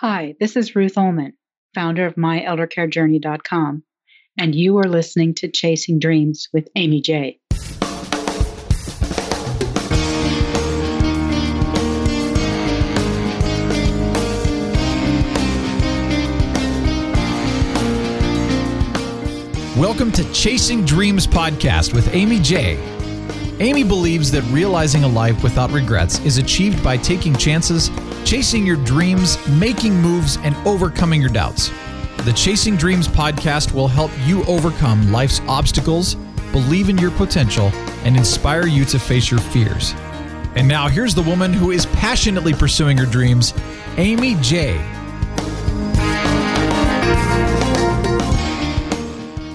Hi, this is Ruth Ullman, founder of myeldercarejourney.com, and you are listening to Chasing Dreams with Amy J. Welcome to Chasing Dreams podcast with Amy J. Amy believes that realizing a life without regrets is achieved by taking chances, chasing your dreams, making moves, and overcoming your doubts. The Chasing Dreams podcast will help you overcome life's obstacles, believe in your potential, and inspire you to face your fears. And now here's the woman who is passionately pursuing her dreams, Amy J.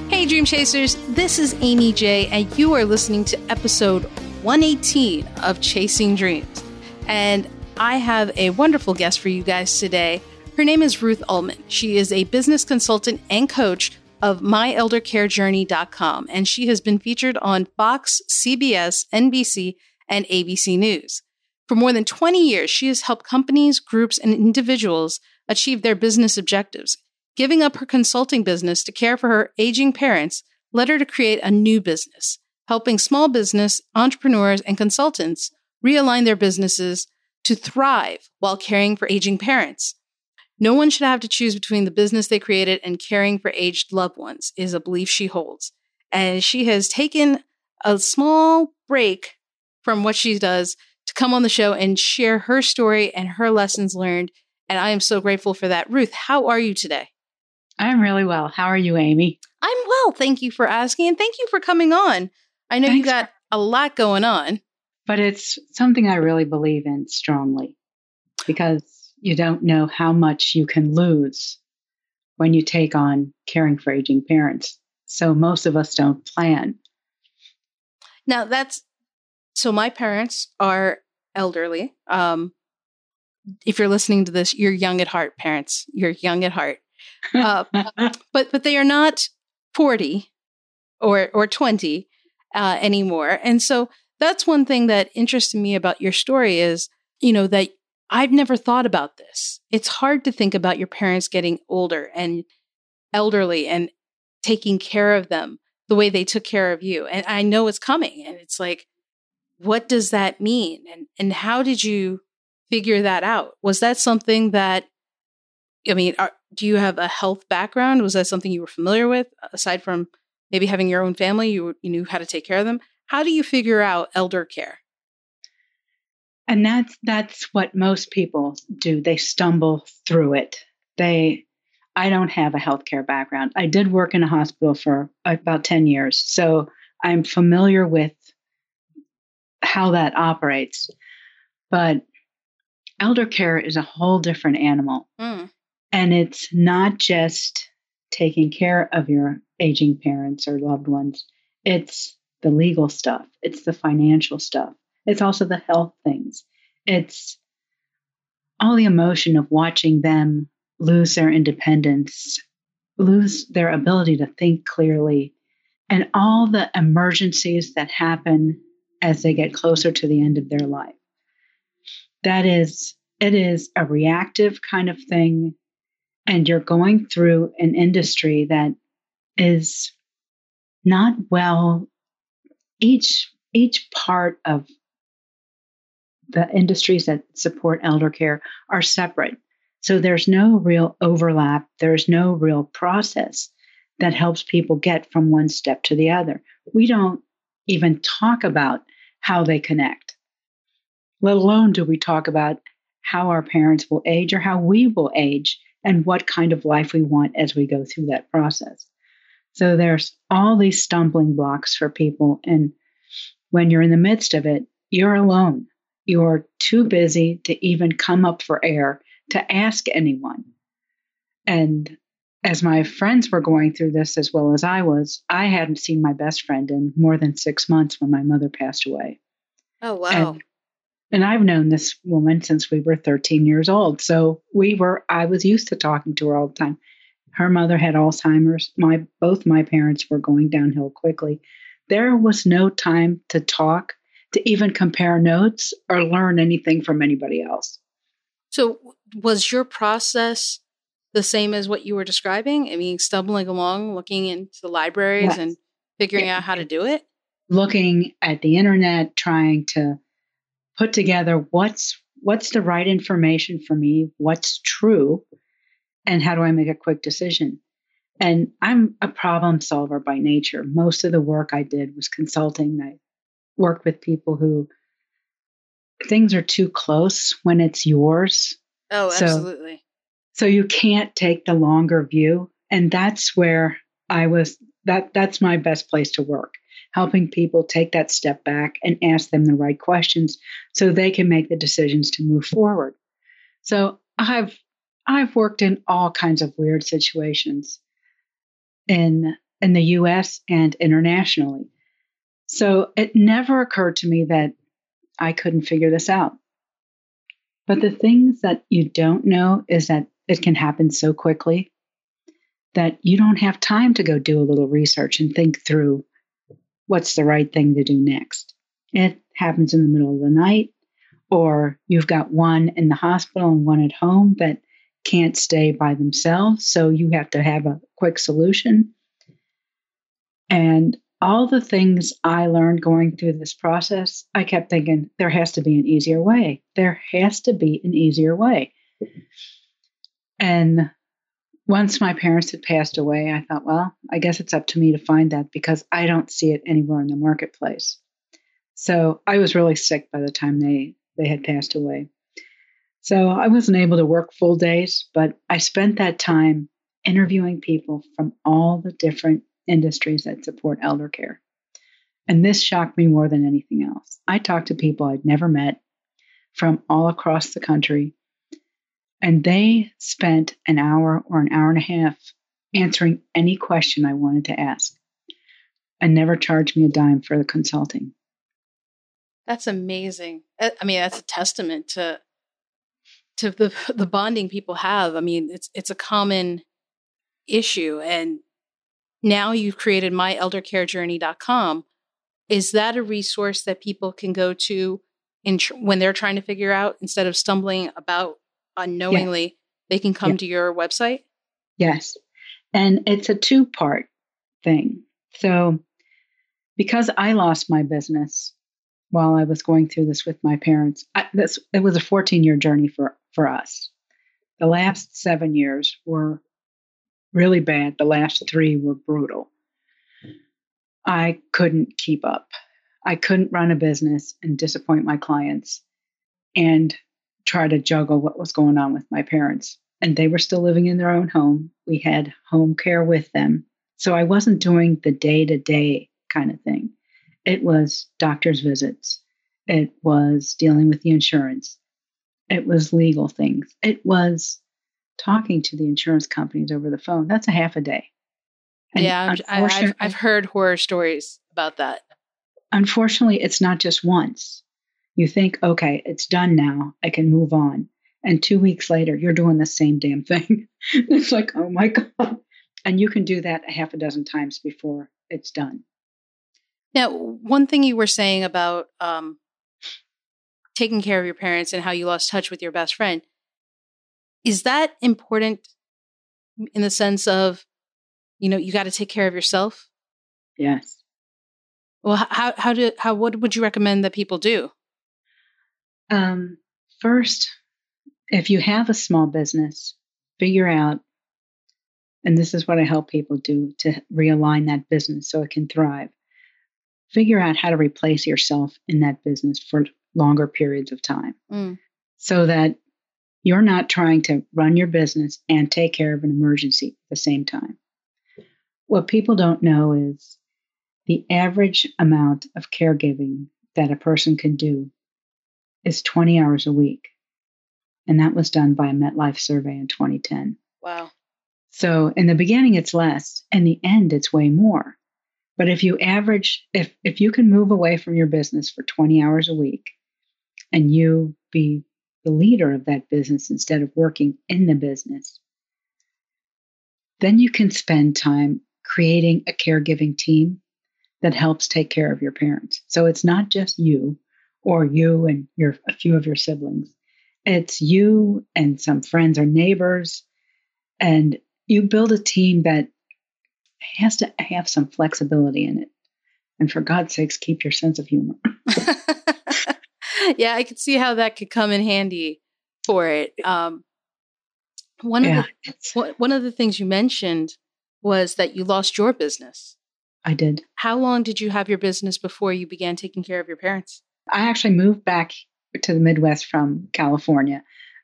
Hey, Dream Chasers. This is Amy J, and you are listening to episode 118 of Chasing Dreams. And I have a wonderful guest for you guys today. Her name is Ruth Ullman. She is a business consultant and coach of myeldercarejourney.com, and she has been featured on Fox, CBS, NBC, and ABC News. For more than 20 years, she has helped companies, groups, and individuals achieve their business objectives Giving up her consulting business to care for her aging parents led her to create a new business, helping small business entrepreneurs and consultants realign their businesses to thrive while caring for aging parents. No one should have to choose between the business they created and caring for aged loved ones, is a belief she holds. And she has taken a small break from what she does to come on the show and share her story and her lessons learned. And I am so grateful for that. Ruth, how are you today? I'm really well. How are you, Amy? I'm well. Thank you for asking. And thank you for coming on. I know Thanks you got a lot going on. But it's something I really believe in strongly because you don't know how much you can lose when you take on caring for aging parents. So most of us don't plan. Now, that's so my parents are elderly. Um, if you're listening to this, you're young at heart, parents. You're young at heart. Uh, but but they are not 40 or or 20 uh, anymore. And so that's one thing that interested me about your story is, you know, that I've never thought about this. It's hard to think about your parents getting older and elderly and taking care of them the way they took care of you. And I know it's coming and it's like what does that mean? And and how did you figure that out? Was that something that I mean, are, do you have a health background? Was that something you were familiar with aside from maybe having your own family? You, you knew how to take care of them. How do you figure out elder care? And that's that's what most people do. They stumble through it. They I don't have a healthcare background. I did work in a hospital for about 10 years. So I'm familiar with how that operates. But elder care is a whole different animal. Mm. And it's not just taking care of your aging parents or loved ones, it's the legal stuff, it's the financial stuff, it's also the health things, it's all the emotion of watching them lose their independence, lose their ability to think clearly, and all the emergencies that happen as they get closer to the end of their life. That is, it is a reactive kind of thing and you're going through an industry that is not well each each part of the industries that support elder care are separate so there's no real overlap there's no real process that helps people get from one step to the other we don't even talk about how they connect let alone do we talk about how our parents will age or how we will age and what kind of life we want as we go through that process. So there's all these stumbling blocks for people. And when you're in the midst of it, you're alone. You're too busy to even come up for air to ask anyone. And as my friends were going through this as well as I was, I hadn't seen my best friend in more than six months when my mother passed away. Oh, wow. And and I've known this woman since we were 13 years old. So we were, I was used to talking to her all the time. Her mother had Alzheimer's. My, both my parents were going downhill quickly. There was no time to talk, to even compare notes or learn anything from anybody else. So, was your process the same as what you were describing? I mean, stumbling along, looking into the libraries yes. and figuring yeah. out how to do it? Looking at the internet, trying to put together what's what's the right information for me, what's true, and how do I make a quick decision? And I'm a problem solver by nature. Most of the work I did was consulting. I worked with people who things are too close when it's yours. Oh, so, absolutely. So you can't take the longer view. And that's where I was that that's my best place to work helping people take that step back and ask them the right questions so they can make the decisions to move forward. So I've I've worked in all kinds of weird situations in in the US and internationally. So it never occurred to me that I couldn't figure this out. But the things that you don't know is that it can happen so quickly that you don't have time to go do a little research and think through what's the right thing to do next. It happens in the middle of the night, or you've got one in the hospital and one at home that can't stay by themselves. So you have to have a quick solution. And all the things I learned going through this process, I kept thinking there has to be an easier way. There has to be an easier way. And once my parents had passed away, I thought, well, I guess it's up to me to find that because I don't see it anywhere in the marketplace. So I was really sick by the time they they had passed away. So I wasn't able to work full days, but I spent that time interviewing people from all the different industries that support elder care. And this shocked me more than anything else. I talked to people I'd never met from all across the country and they spent an hour or an hour and a half answering any question I wanted to ask and never charged me a dime for the consulting. That's amazing. I mean, that's a testament to to the the bonding people have. I mean, it's it's a common issue and now you've created myeldercarejourney.com. Is that a resource that people can go to in tr- when they're trying to figure out instead of stumbling about unknowingly, yes. they can come to your website? Yes. And it's a two part thing. So, because I lost my business while I was going through this with my parents, I, this, it was a 14 year journey for, for us. The last seven years were really bad, the last three were brutal. I couldn't keep up. I couldn't run a business and disappoint my clients and try to juggle what was going on with my parents. And they were still living in their own home. We had home care with them. So I wasn't doing the day to day kind of thing. It was doctor's visits, it was dealing with the insurance, it was legal things, it was talking to the insurance companies over the phone. That's a half a day. And yeah, I've, I've heard horror stories about that. Unfortunately, it's not just once you think, okay, it's done now. I can move on. And two weeks later, you're doing the same damn thing. it's like, oh my God. And you can do that a half a dozen times before it's done. Now, one thing you were saying about um, taking care of your parents and how you lost touch with your best friend, is that important in the sense of, you know, you got to take care of yourself? Yes. Well, how, how do, how, what would you recommend that people do? Um, first, if you have a small business, figure out, and this is what I help people do to realign that business so it can thrive. Figure out how to replace yourself in that business for longer periods of time mm. so that you're not trying to run your business and take care of an emergency at the same time. What people don't know is the average amount of caregiving that a person can do is 20 hours a week. And that was done by a MetLife survey in 2010. Wow. So in the beginning, it's less. In the end, it's way more. But if you average, if, if you can move away from your business for 20 hours a week and you be the leader of that business instead of working in the business, then you can spend time creating a caregiving team that helps take care of your parents. So it's not just you, or you and your a few of your siblings. it's you and some friends or neighbors, and you build a team that has to have some flexibility in it. And for God's sakes, keep your sense of humor. yeah, I could see how that could come in handy for it. Um, one yeah, of the one of the things you mentioned was that you lost your business. I did. How long did you have your business before you began taking care of your parents? I actually moved back to the Midwest from California,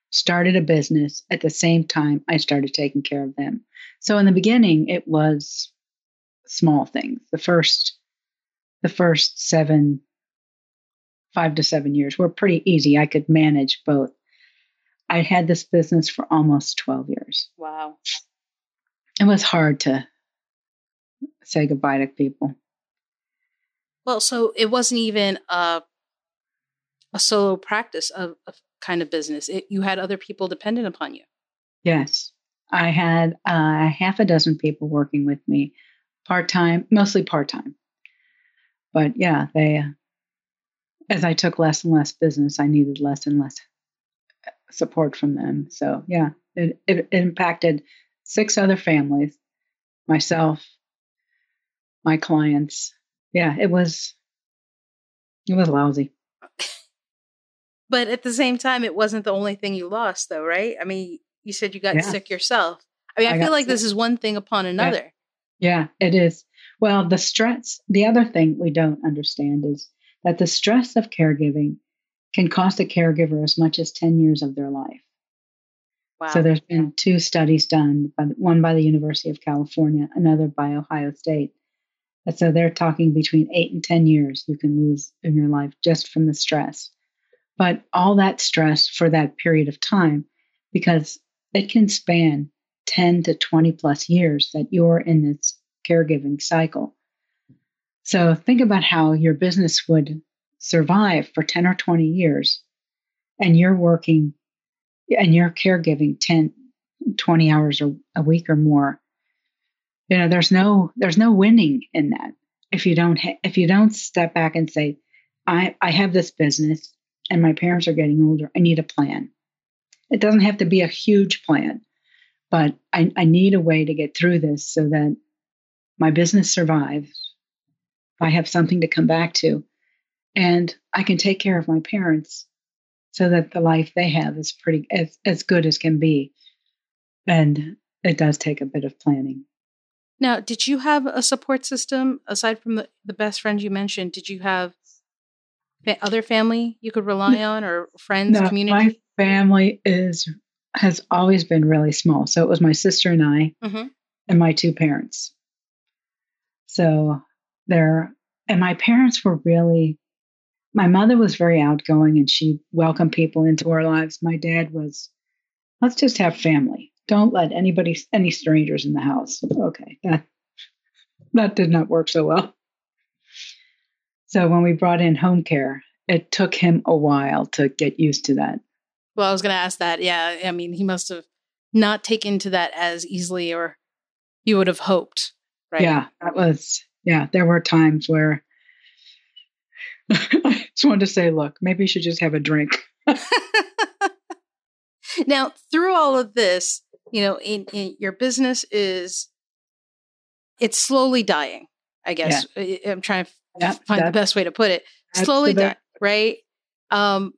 started a business at the same time I started taking care of them. So in the beginning, it was small things. The first, the first seven, five to seven years were pretty easy. I could manage both. I had this business for almost 12 years. Wow. It was hard to say goodbye to people. Well, so it wasn't even a a solo practice of, of kind of business. It, you had other people dependent upon you. Yes, I had uh, half a dozen people working with me, part time, mostly part time. But yeah, they. As I took less and less business, I needed less and less uh, support from them. So yeah, it, it impacted six other families, myself, my clients. Yeah, it was it was lousy. But at the same time, it wasn't the only thing you lost, though, right? I mean, you said you got yeah. sick yourself. I mean, I, I feel like sick. this is one thing upon eh, another. Yeah. yeah, it is. Well, the stress, the other thing we don't understand is that the stress of caregiving can cost a caregiver as much as 10 years of their life. Wow. So there's been two studies done, by, one by the University of California, another by Ohio State. And so they're talking between eight and 10 years you can lose in your life just from the stress. But all that stress for that period of time, because it can span 10 to 20 plus years that you're in this caregiving cycle. So think about how your business would survive for 10 or 20 years and you're working and you're caregiving 10 20 hours a, week or more you know there's no there's no winning in that if you don't ha- if you don't step back and say i i have this business and my parents are getting older i need a plan it doesn't have to be a huge plan but i, I need a way to get through this so that my business survives i have something to come back to and i can take care of my parents so that the life they have is pretty as, as good as can be. And it does take a bit of planning. Now, did you have a support system aside from the, the best friend you mentioned? Did you have other family you could rely on or friends, no, community? My family is has always been really small. So it was my sister and I mm-hmm. and my two parents. So there and my parents were really my mother was very outgoing and she welcomed people into our lives. My dad was, let's just have family. Don't let anybody, any strangers in the house. Okay, that that did not work so well. So when we brought in home care, it took him a while to get used to that. Well, I was going to ask that. Yeah, I mean, he must have not taken to that as easily, or you would have hoped, right? Yeah, that was. Yeah, there were times where I just wanted to say, look, maybe you should just have a drink. now, through all of this, you know, in, in, your business is it's slowly dying. I guess yeah. I'm trying to yeah, find the best way to put it. Slowly dying, right? Um,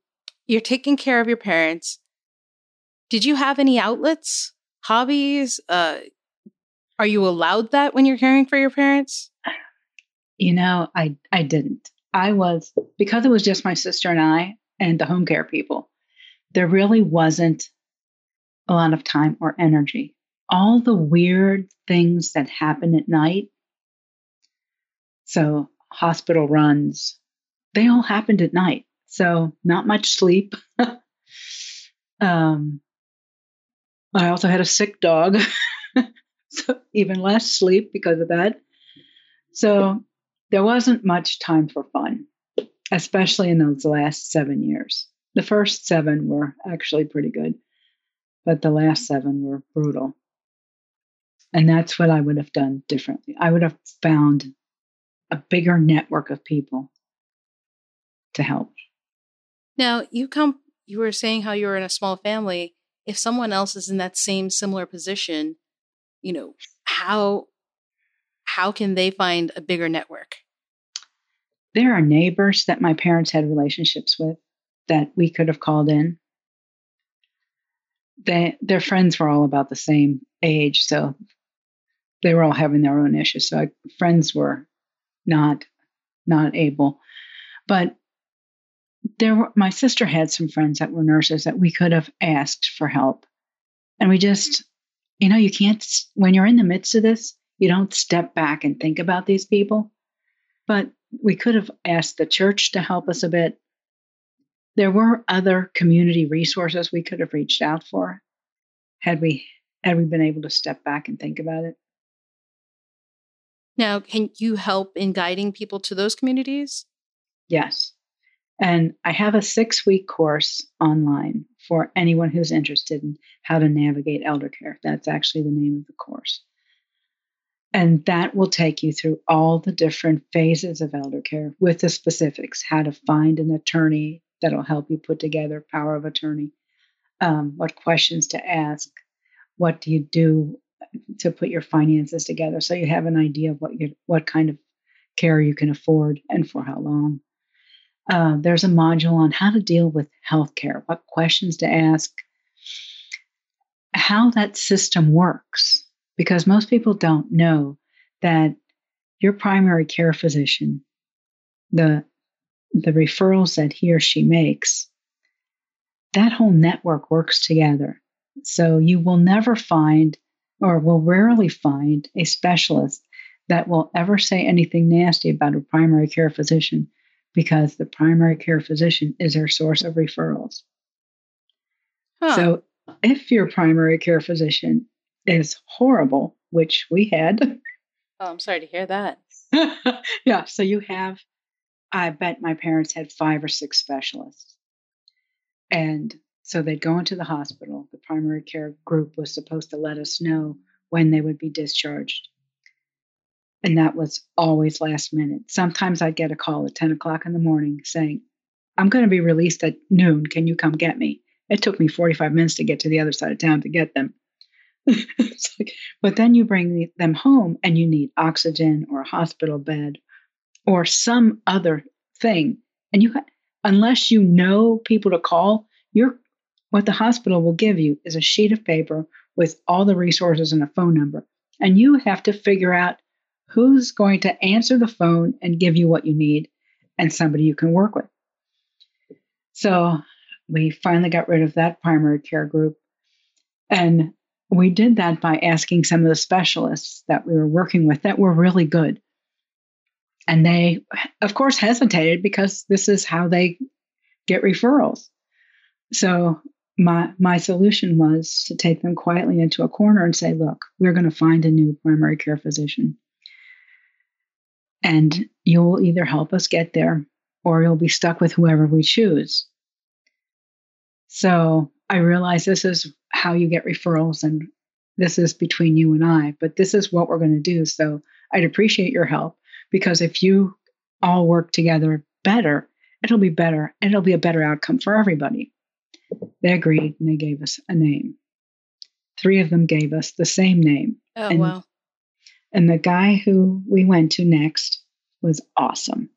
you're taking care of your parents. Did you have any outlets, hobbies? Uh, are you allowed that when you're caring for your parents? You know, I I didn't. I was, because it was just my sister and I and the home care people, there really wasn't a lot of time or energy. All the weird things that happen at night, so hospital runs, they all happened at night. So not much sleep. um, I also had a sick dog, so even less sleep because of that. So there wasn't much time for fun, especially in those last seven years. The first seven were actually pretty good, but the last seven were brutal. And that's what I would have done differently. I would have found a bigger network of people to help. Now, you come you were saying how you were in a small family. If someone else is in that same similar position, you know, how how can they find a bigger network? There are neighbors that my parents had relationships with that we could have called in. They, their friends were all about the same age, so they were all having their own issues. So I, friends were not not able, but there were my sister had some friends that were nurses that we could have asked for help, and we just, you know, you can't when you're in the midst of this, you don't step back and think about these people. But we could have asked the church to help us a bit. There were other community resources we could have reached out for had we had we been able to step back and think about it. Now, can you help in guiding people to those communities? Yes. And I have a six week course online for anyone who's interested in how to navigate elder care. That's actually the name of the course. And that will take you through all the different phases of elder care with the specifics how to find an attorney that'll help you put together power of attorney, um, what questions to ask, what do you do to put your finances together so you have an idea of what you what kind of care you can afford and for how long. Uh, there's a module on how to deal with healthcare, what questions to ask, how that system works because most people don't know that your primary care physician, the the referrals that he or she makes, that whole network works together. So you will never find or will rarely find a specialist that will ever say anything nasty about a primary care physician because the primary care physician is their source of referrals. Huh. So if your primary care physician is horrible, which we had. Oh, I'm sorry to hear that. yeah. So you have, I bet my parents had five or six specialists. And so they'd go into the hospital. The primary care group was supposed to let us know when they would be discharged. And that was always last minute. Sometimes I'd get a call at 10 o'clock in the morning saying, I'm going to be released at noon. Can you come get me? It took me 45 minutes to get to the other side of town to get them. like, but then you bring them home and you need oxygen or a hospital bed or some other thing. And you, unless you know people to call, you're what the hospital will give you is a sheet of paper with all the resources and a phone number. And you have to figure out who's going to answer the phone and give you what you need and somebody you can work with. So we finally got rid of that primary care group. And we did that by asking some of the specialists that we were working with that were really good. And they, of course, hesitated because this is how they get referrals. So my my solution was to take them quietly into a corner and say, "Look, we're going to find a new primary care physician, and you'll either help us get there, or you'll be stuck with whoever we choose." So I realize this is how you get referrals and this is between you and I, but this is what we're going to do. So I'd appreciate your help because if you all work together better, it'll be better and it'll be a better outcome for everybody. They agreed and they gave us a name. Three of them gave us the same name. Oh, and, wow. And the guy who we went to next was awesome.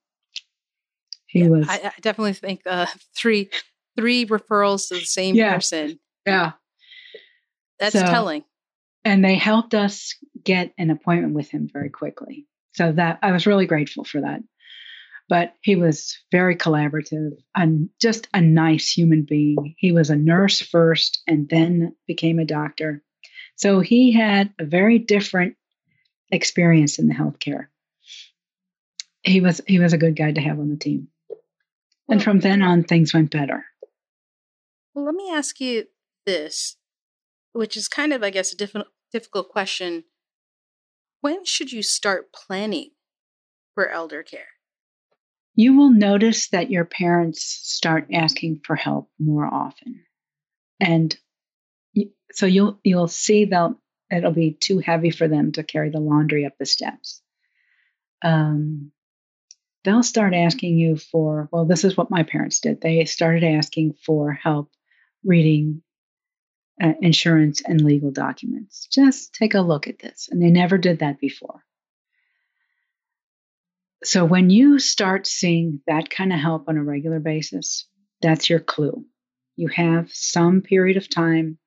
He yeah, was. I, I definitely think uh, three three referrals to the same yeah, person. Yeah. That's so, telling. And they helped us get an appointment with him very quickly. So that I was really grateful for that. But he was very collaborative and just a nice human being. He was a nurse first and then became a doctor. So he had a very different experience in the healthcare. He was he was a good guy to have on the team. And from then on things went better. Well, let me ask you this, which is kind of, I guess, a diff- difficult question. When should you start planning for elder care? You will notice that your parents start asking for help more often. And so you'll you'll see they'll it'll be too heavy for them to carry the laundry up the steps. Um, they'll start asking you for, well, this is what my parents did. They started asking for help reading uh, insurance and legal documents. Just take a look at this. And they never did that before. So when you start seeing that kind of help on a regular basis, that's your clue. You have some period of time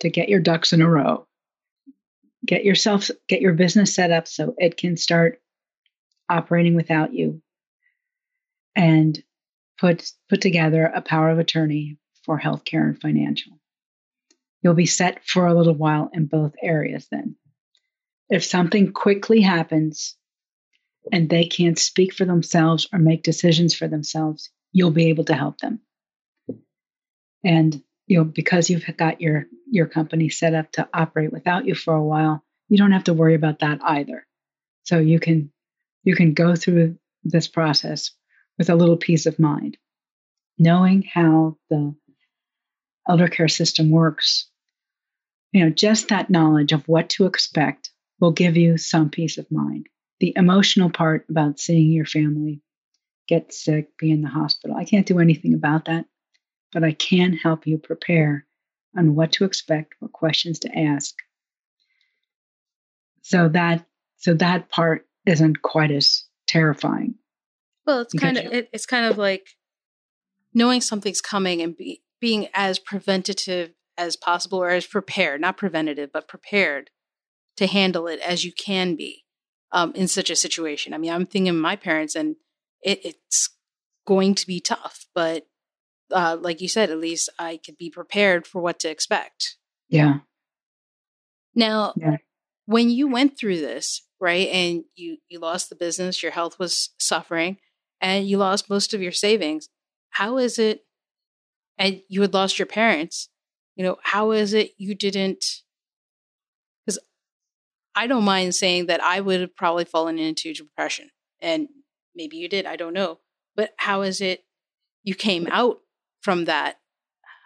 to get your ducks in a row. Get yourself get your business set up so it can start operating without you and put put together a power of attorney for healthcare and financial. You'll be set for a little while in both areas then. If something quickly happens and they can't speak for themselves or make decisions for themselves, you'll be able to help them. And you know, because you've got your your company set up to operate without you for a while, you don't have to worry about that either. So you can you can go through this process with a little peace of mind, knowing how the elder care system works. You know, just that knowledge of what to expect will give you some peace of mind. The emotional part about seeing your family get sick, be in the hospital, I can't do anything about that, but I can help you prepare on what to expect, what questions to ask. So that so that part isn't quite as terrifying. Well, it's kind of it, it's kind of like knowing something's coming and be, being as preventative as possible or as prepared, not preventative, but prepared to handle it as you can be um, in such a situation. I mean, I'm thinking of my parents, and it, it's going to be tough, but uh, like you said, at least I could be prepared for what to expect. Yeah. Now, yeah. when you went through this, right? And you you lost the business, your health was suffering, and you lost most of your savings. How is it and you had lost your parents, you know, how is it you didn't I don't mind saying that I would have probably fallen into depression and maybe you did, I don't know. But how is it you came out from that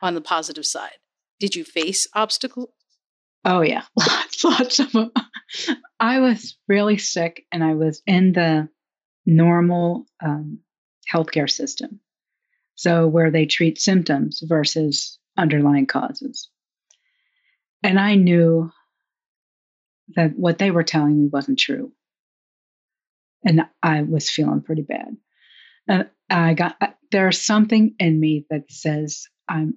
on the positive side? Did you face obstacles? Oh yeah, lots, lots of them. I was really sick, and I was in the normal um, healthcare system, so where they treat symptoms versus underlying causes. And I knew that what they were telling me wasn't true, and I was feeling pretty bad. And I got there's something in me that says I'm,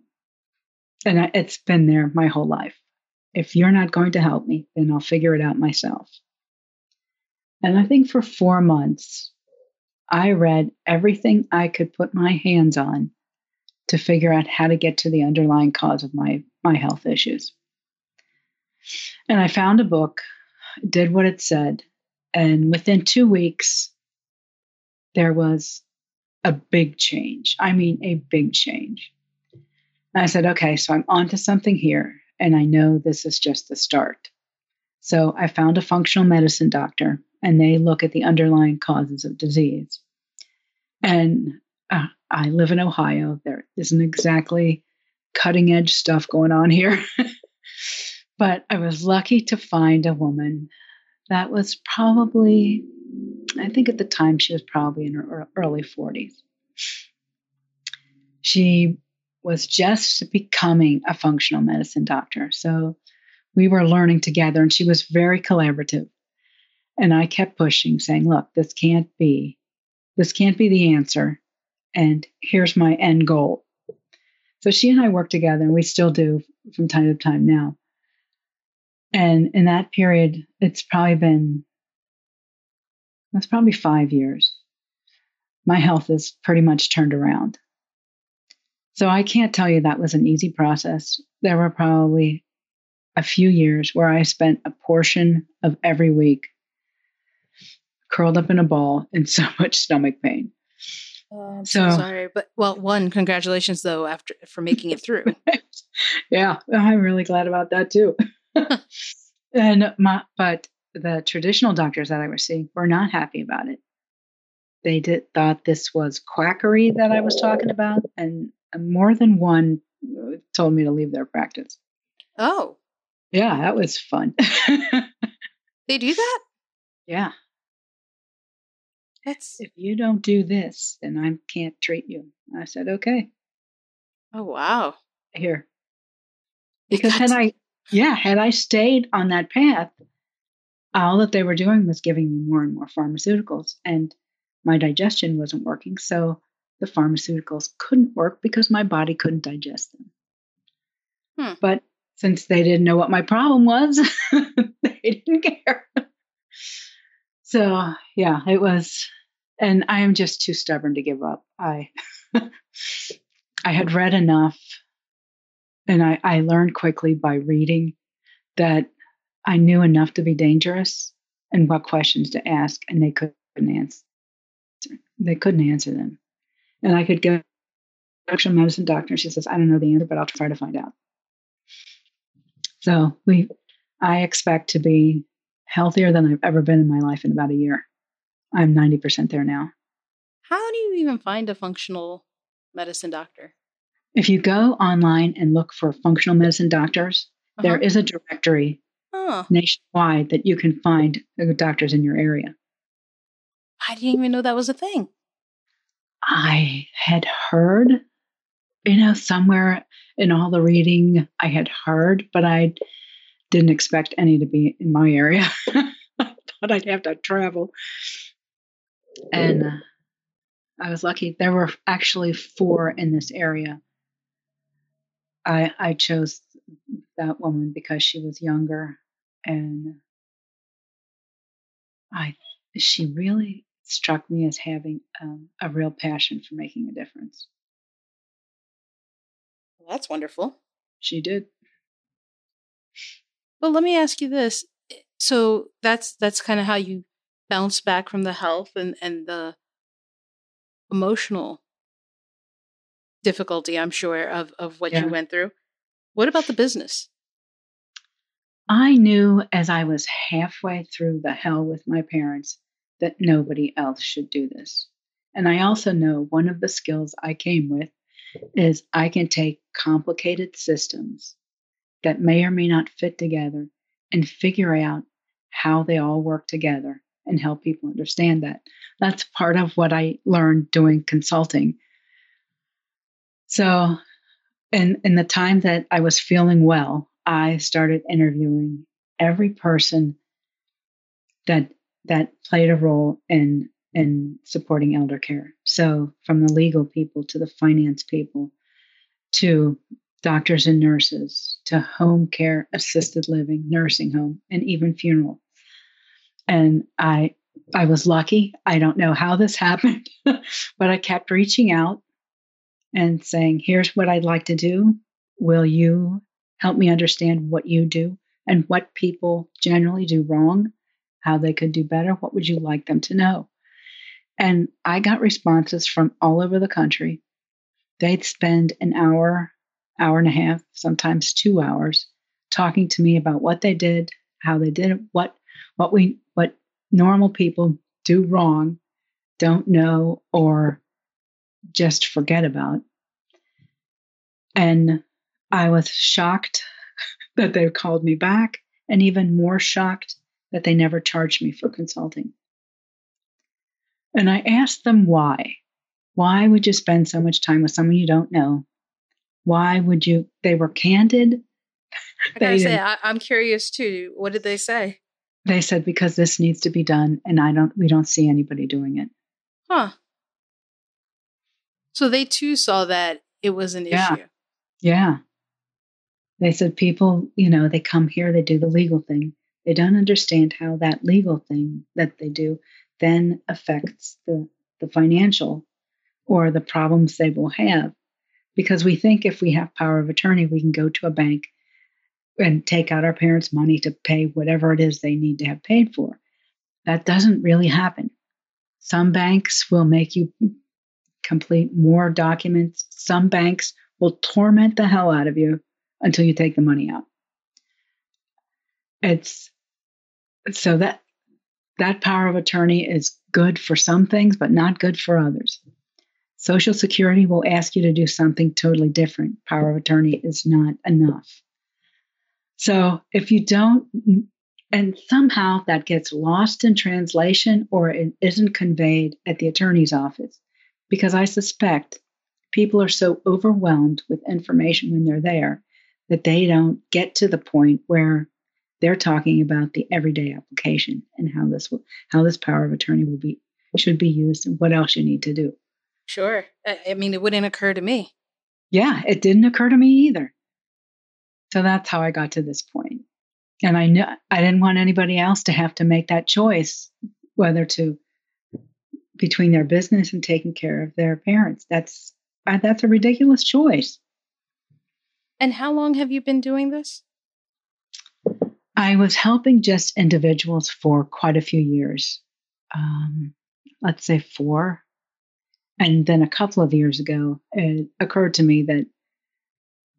and it's been there my whole life if you're not going to help me, then I'll figure it out myself. And I think for four months, I read everything I could put my hands on to figure out how to get to the underlying cause of my, my health issues. And I found a book, did what it said, and within two weeks, there was a big change. I mean, a big change. And I said, okay, so I'm onto something here and I know this is just the start. So I found a functional medicine doctor, and they look at the underlying causes of disease. And uh, I live in Ohio. There isn't exactly cutting edge stuff going on here. but I was lucky to find a woman that was probably, I think at the time she was probably in her early 40s. She was just becoming a functional medicine doctor. So we were learning together, and she was very collaborative. And I kept pushing, saying, Look, this can't be, this can't be the answer. And here's my end goal. So she and I worked together, and we still do from time to time now. And in that period, it's probably been, it's probably five years. My health is pretty much turned around. So I can't tell you that was an easy process. There were probably a few years where I spent a portion of every week curled up in a ball in so much stomach pain. Oh, I'm so, so, sorry, but well, one, congratulations though after for making it through. yeah, I'm really glad about that too. and my, but the traditional doctors that I was seeing were not happy about it. They did thought this was quackery that I was talking about, and more than one uh, told me to leave their practice. Oh. Yeah, that was fun. they do that? Yeah. That's if you don't do this, then I can't treat you. I said, okay, oh wow. here. Because had I, yeah, had I stayed on that path, all that they were doing was giving me more and more pharmaceuticals, and my digestion wasn't working. So the pharmaceuticals couldn't work because my body couldn't digest them. Hmm. But since they didn't know what my problem was, they didn't care. So yeah, it was, and I am just too stubborn to give up. I, I had read enough, and I, I learned quickly by reading that I knew enough to be dangerous and what questions to ask, and they couldn't answer. They couldn't answer them, and I could go to functional medicine doctor. She says, "I don't know the answer, but I'll try to find out." So we, I expect to be healthier than I've ever been in my life in about a year. I'm 90% there now. How do you even find a functional medicine doctor? If you go online and look for functional medicine doctors, there Uh-huh. is a directory Oh, nationwide that you can find uh, doctors in your area. I didn't even know that was a thing. I had heard, you know, somewhere in all the reading I had heard, but I didn't expect any to be in my area. I thought I'd have to travel. And uh, I was lucky. There were actually four in this area. I I chose that woman because she was younger and I she really struck me as having um, a real passion for making a difference. Well, that's wonderful. She did. Well, let me ask you this. So that's that's kind of how you bounce back from the health and, and the emotional difficulty, I'm sure, of, of what Yeah. you went through. What about the business? I knew as I was halfway through the hell with my parents that nobody else should do this. And I also know one of the skills I came with is I can take complicated systems that may or may not fit together and figure out how they all work together and help people understand that. That's part of what I learned doing consulting. So, in, in the time that I was feeling well, I started interviewing every person that that played a role in in supporting elder care. So from the legal people to the finance people to doctors and nurses to home care, assisted living, nursing home, and even funeral. And I I was lucky. I don't know how this happened, but I kept reaching out and saying, "Here's what I'd like to do. Will you help me understand what you do and what people generally do wrong, how they could do better. What would you like them to know? And I got responses from all over the country. They'd spend an hour, hour and a half, sometimes two hours talking to me about what they did, how they did it, what what we what normal people do wrong, don't know, or just forget about. And I was shocked that they called me back, and even more shocked that they never charged me for consulting. And I asked them why. Why would you spend so much time with someone you don't know? Why would you? They were candid. I gotta say, I, I'm curious too. What did they say? They said because this needs to be done, and I don't. We don't see anybody doing it. Huh. So they too saw that it was an Yeah. issue. Yeah. They said people, you know, they come here, they do the legal thing. They don't understand how that legal thing that they do then affects the, the financial or the problems they will have. Because we think if we have power of attorney, we can go to a bank and take out our parents' money to pay whatever it is they need to have paid for. That doesn't really happen. Some banks will make you complete more documents. Some banks will torment the hell out of you until you take the money out. It's so that that power of attorney is good for some things, but not good for others. Social Security will ask you to do something totally different. Power of attorney is not enough. So if you don't and somehow that gets lost in translation or it isn't conveyed at the attorney's office because I suspect people are so overwhelmed with information when they're there that they don't get to the point where they're talking about the everyday application and how this will how this power of attorney will be should be used and what else you need to do. Sure. I mean, it wouldn't occur to me. Yeah, it didn't occur to me either. So that's how I got to this point. And I knew I didn't want anybody else to have to make that choice whether to between their business and taking care of their parents. That's uh, that's a ridiculous choice. And how long have you been doing this? I was helping just individuals for quite a few years. Um, let's say four. And then a couple of years ago, it occurred to me that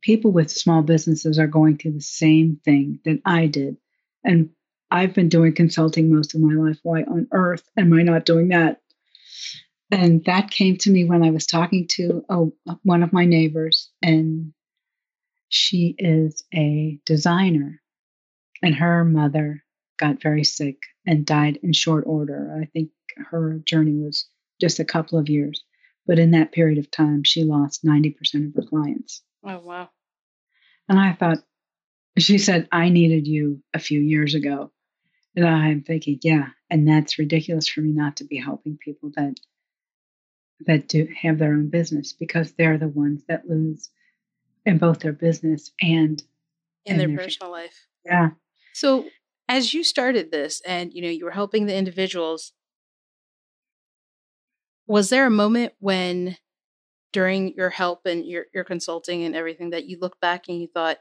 people with small businesses are going through the same thing that I did. And I've been doing consulting most of my life. Why on earth am I not doing that? And that came to me when I was talking to a, one of my neighbors, and she is a designer, and her mother got very sick and died in short order. I think her journey was just a couple of years. But in that period of time, she lost 90% of her clients. Oh, wow. And I thought, she said, I needed you a few years ago. And I'm thinking, yeah, and that's ridiculous for me not to be helping people that that do have their own business because they're the ones that lose in both their business and in their, their personal life. Yeah. So as you started this and you know you were helping the individuals was there a moment when during your help and your, your consulting and everything that you look back and you thought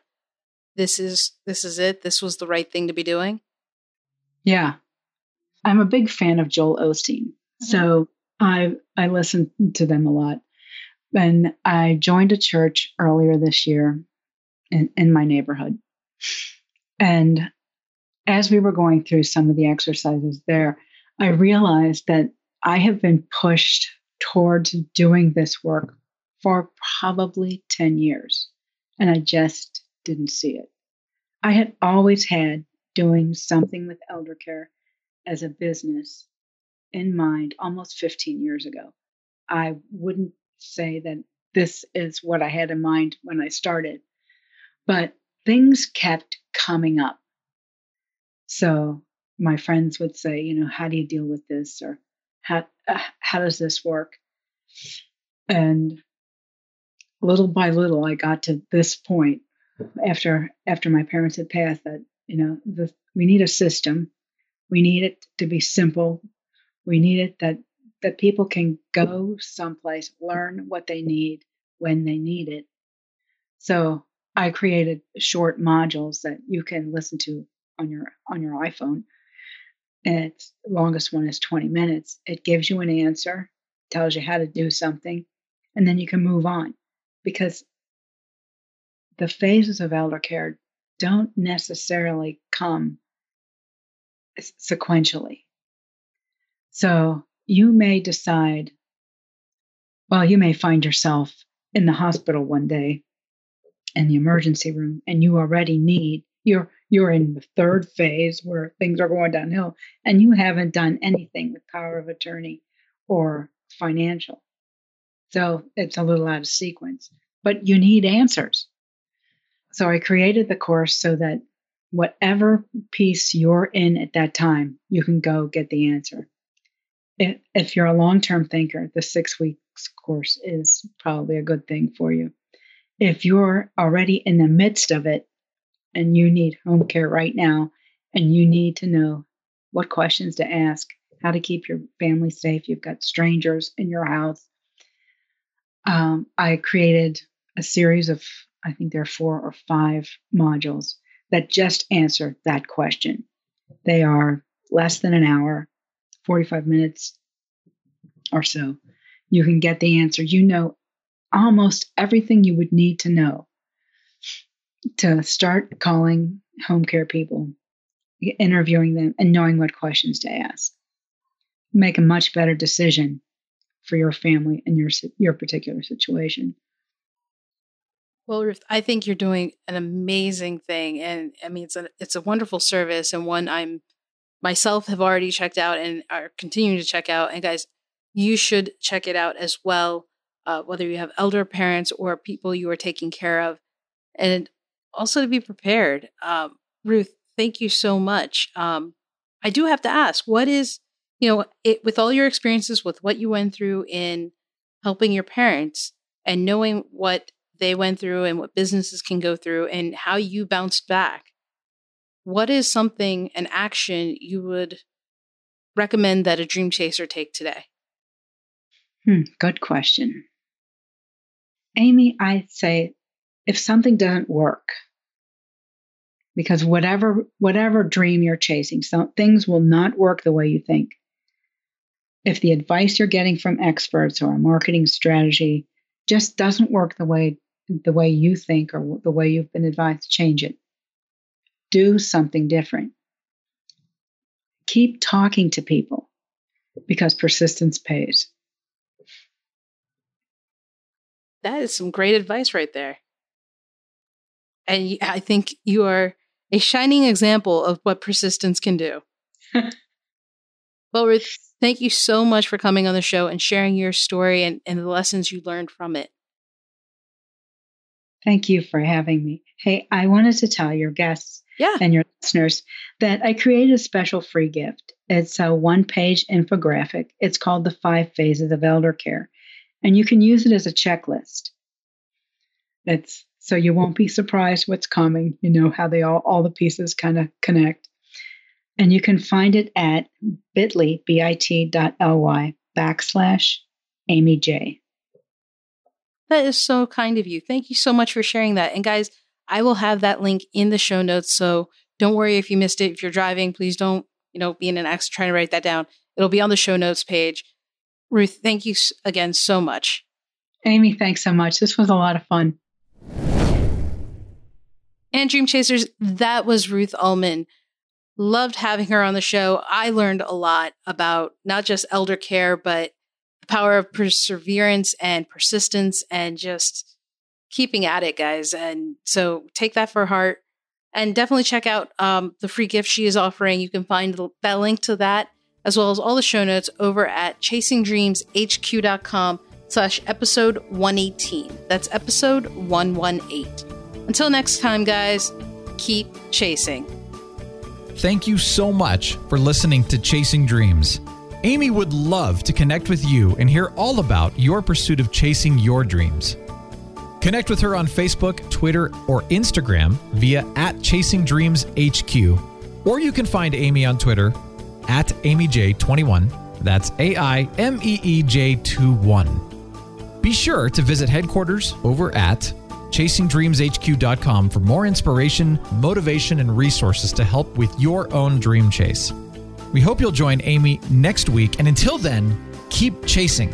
this is this is it this was the right thing to be doing yeah i'm a big fan of joel osteen mm-hmm. so i i listen to them a lot and i joined a church earlier this year in, in my neighborhood and as we were going through some of the exercises there i realized that I have been pushed towards doing this work for probably 10 years, and I just didn't see it. I had always had doing something with elder care as a business in mind almost 15 years ago. I wouldn't say that this is what I had in mind when I started, but things kept coming up. So my friends would say, you know, how do you deal with this? Or how uh, how does this work and little by little i got to this point after after my parents had passed that you know the, we need a system we need it to be simple we need it that that people can go someplace learn what they need when they need it so i created short modules that you can listen to on your on your iphone and its longest one is 20 minutes. It gives you an answer, tells you how to do something, and then you can move on because the phases of elder care don't necessarily come sequentially. So you may decide, well, you may find yourself in the hospital one day in the emergency room and you already need you're you're in the third phase where things are going downhill and you haven't done anything with power of attorney or financial. So it's a little out of sequence, but you need answers. So I created the course so that whatever piece you're in at that time, you can go get the answer. If, you're a long term thinker, the six weeks course is probably a good thing for you. If you're already in the midst of it, and you need home care right now, and you need to know what questions to ask, how to keep your family safe. You've got strangers in your house. Um, I created a series of, I think there are four or five modules that just answer that question. They are less than an hour, 45 minutes or so. You can get the answer. You know almost everything you would need to know to start calling home care people, interviewing them, and knowing what questions to ask. Make a much better decision for your family and your your particular situation. Well, Ruth, I think you're doing an amazing thing, and I mean it's a it's a wonderful service and one I'm myself have already checked out and are continuing to check out. And guys, you should check it out as well, uh, whether you have elder parents or people you are taking care of, and also to be prepared. Um, Ruth, thank you so much. Um, I do have to ask, what is you know it, with all your experiences with what you went through in helping your parents and knowing what they went through and what businesses can go through and how you bounced back. What is something, an action you would recommend that a dream chaser take today? Hmm, good question. Amy, I'd say if something doesn't work, because whatever whatever dream you're chasing, some things will not work the way you think. If the advice you're getting from experts or a marketing strategy just doesn't work the way the way you think or the way you've been advised, to change it. Do something different. Keep talking to people because persistence pays. That is some great advice right there. And I think you are a shining example of what persistence can do. well, Ruth, thank you so much for coming on the show and sharing your story and, and the lessons you learned from it. Thank you for having me. Hey, I wanted to tell your guests yeah. and your listeners that I created a special free gift. It's a one page infographic. It's called The Five Phases of Elder Care, and you can use it as a checklist. It's so you won't be surprised what's coming. You know how they all, all the pieces kind of connect. And you can find it at bit.ly, bit.ly backslash AimeeJ. That is so kind of you. Thank you so much for sharing that. And guys, I will have that link in the show notes. So don't worry if you missed it. If you're driving, please don't, you know, be in an accident trying to write that down. It'll be on the show notes page. Ruth, thank you again so much. Amy, thanks so much. This was a lot of fun. And Dream Chasers, that was Ruth Ullman. Loved having her on the show. I learned a lot about not just elder care, but the power of perseverance and persistence and just keeping at it, guys. And so take that for heart and definitely check out um, the free gift she is offering. You can find that link to that as well as all the show notes over at chasingdreamshq.com slash episode 118. That's episode 118. Until next time, guys, keep chasing. Thank you so much for listening to Chasing Dreams. Amy would love to connect with you and hear all about your pursuit of chasing your dreams. Connect with her on Facebook, Twitter, or Instagram via at Chasing Dreams HQ, or you can find Amy on Twitter at AimeeJ21. That's A I M E E J 21. Be sure to visit headquarters over at chasingdreamshq.com for more inspiration, motivation, and resources to help with your own dream chase. We hope you'll join Amy next week. And until then, keep chasing.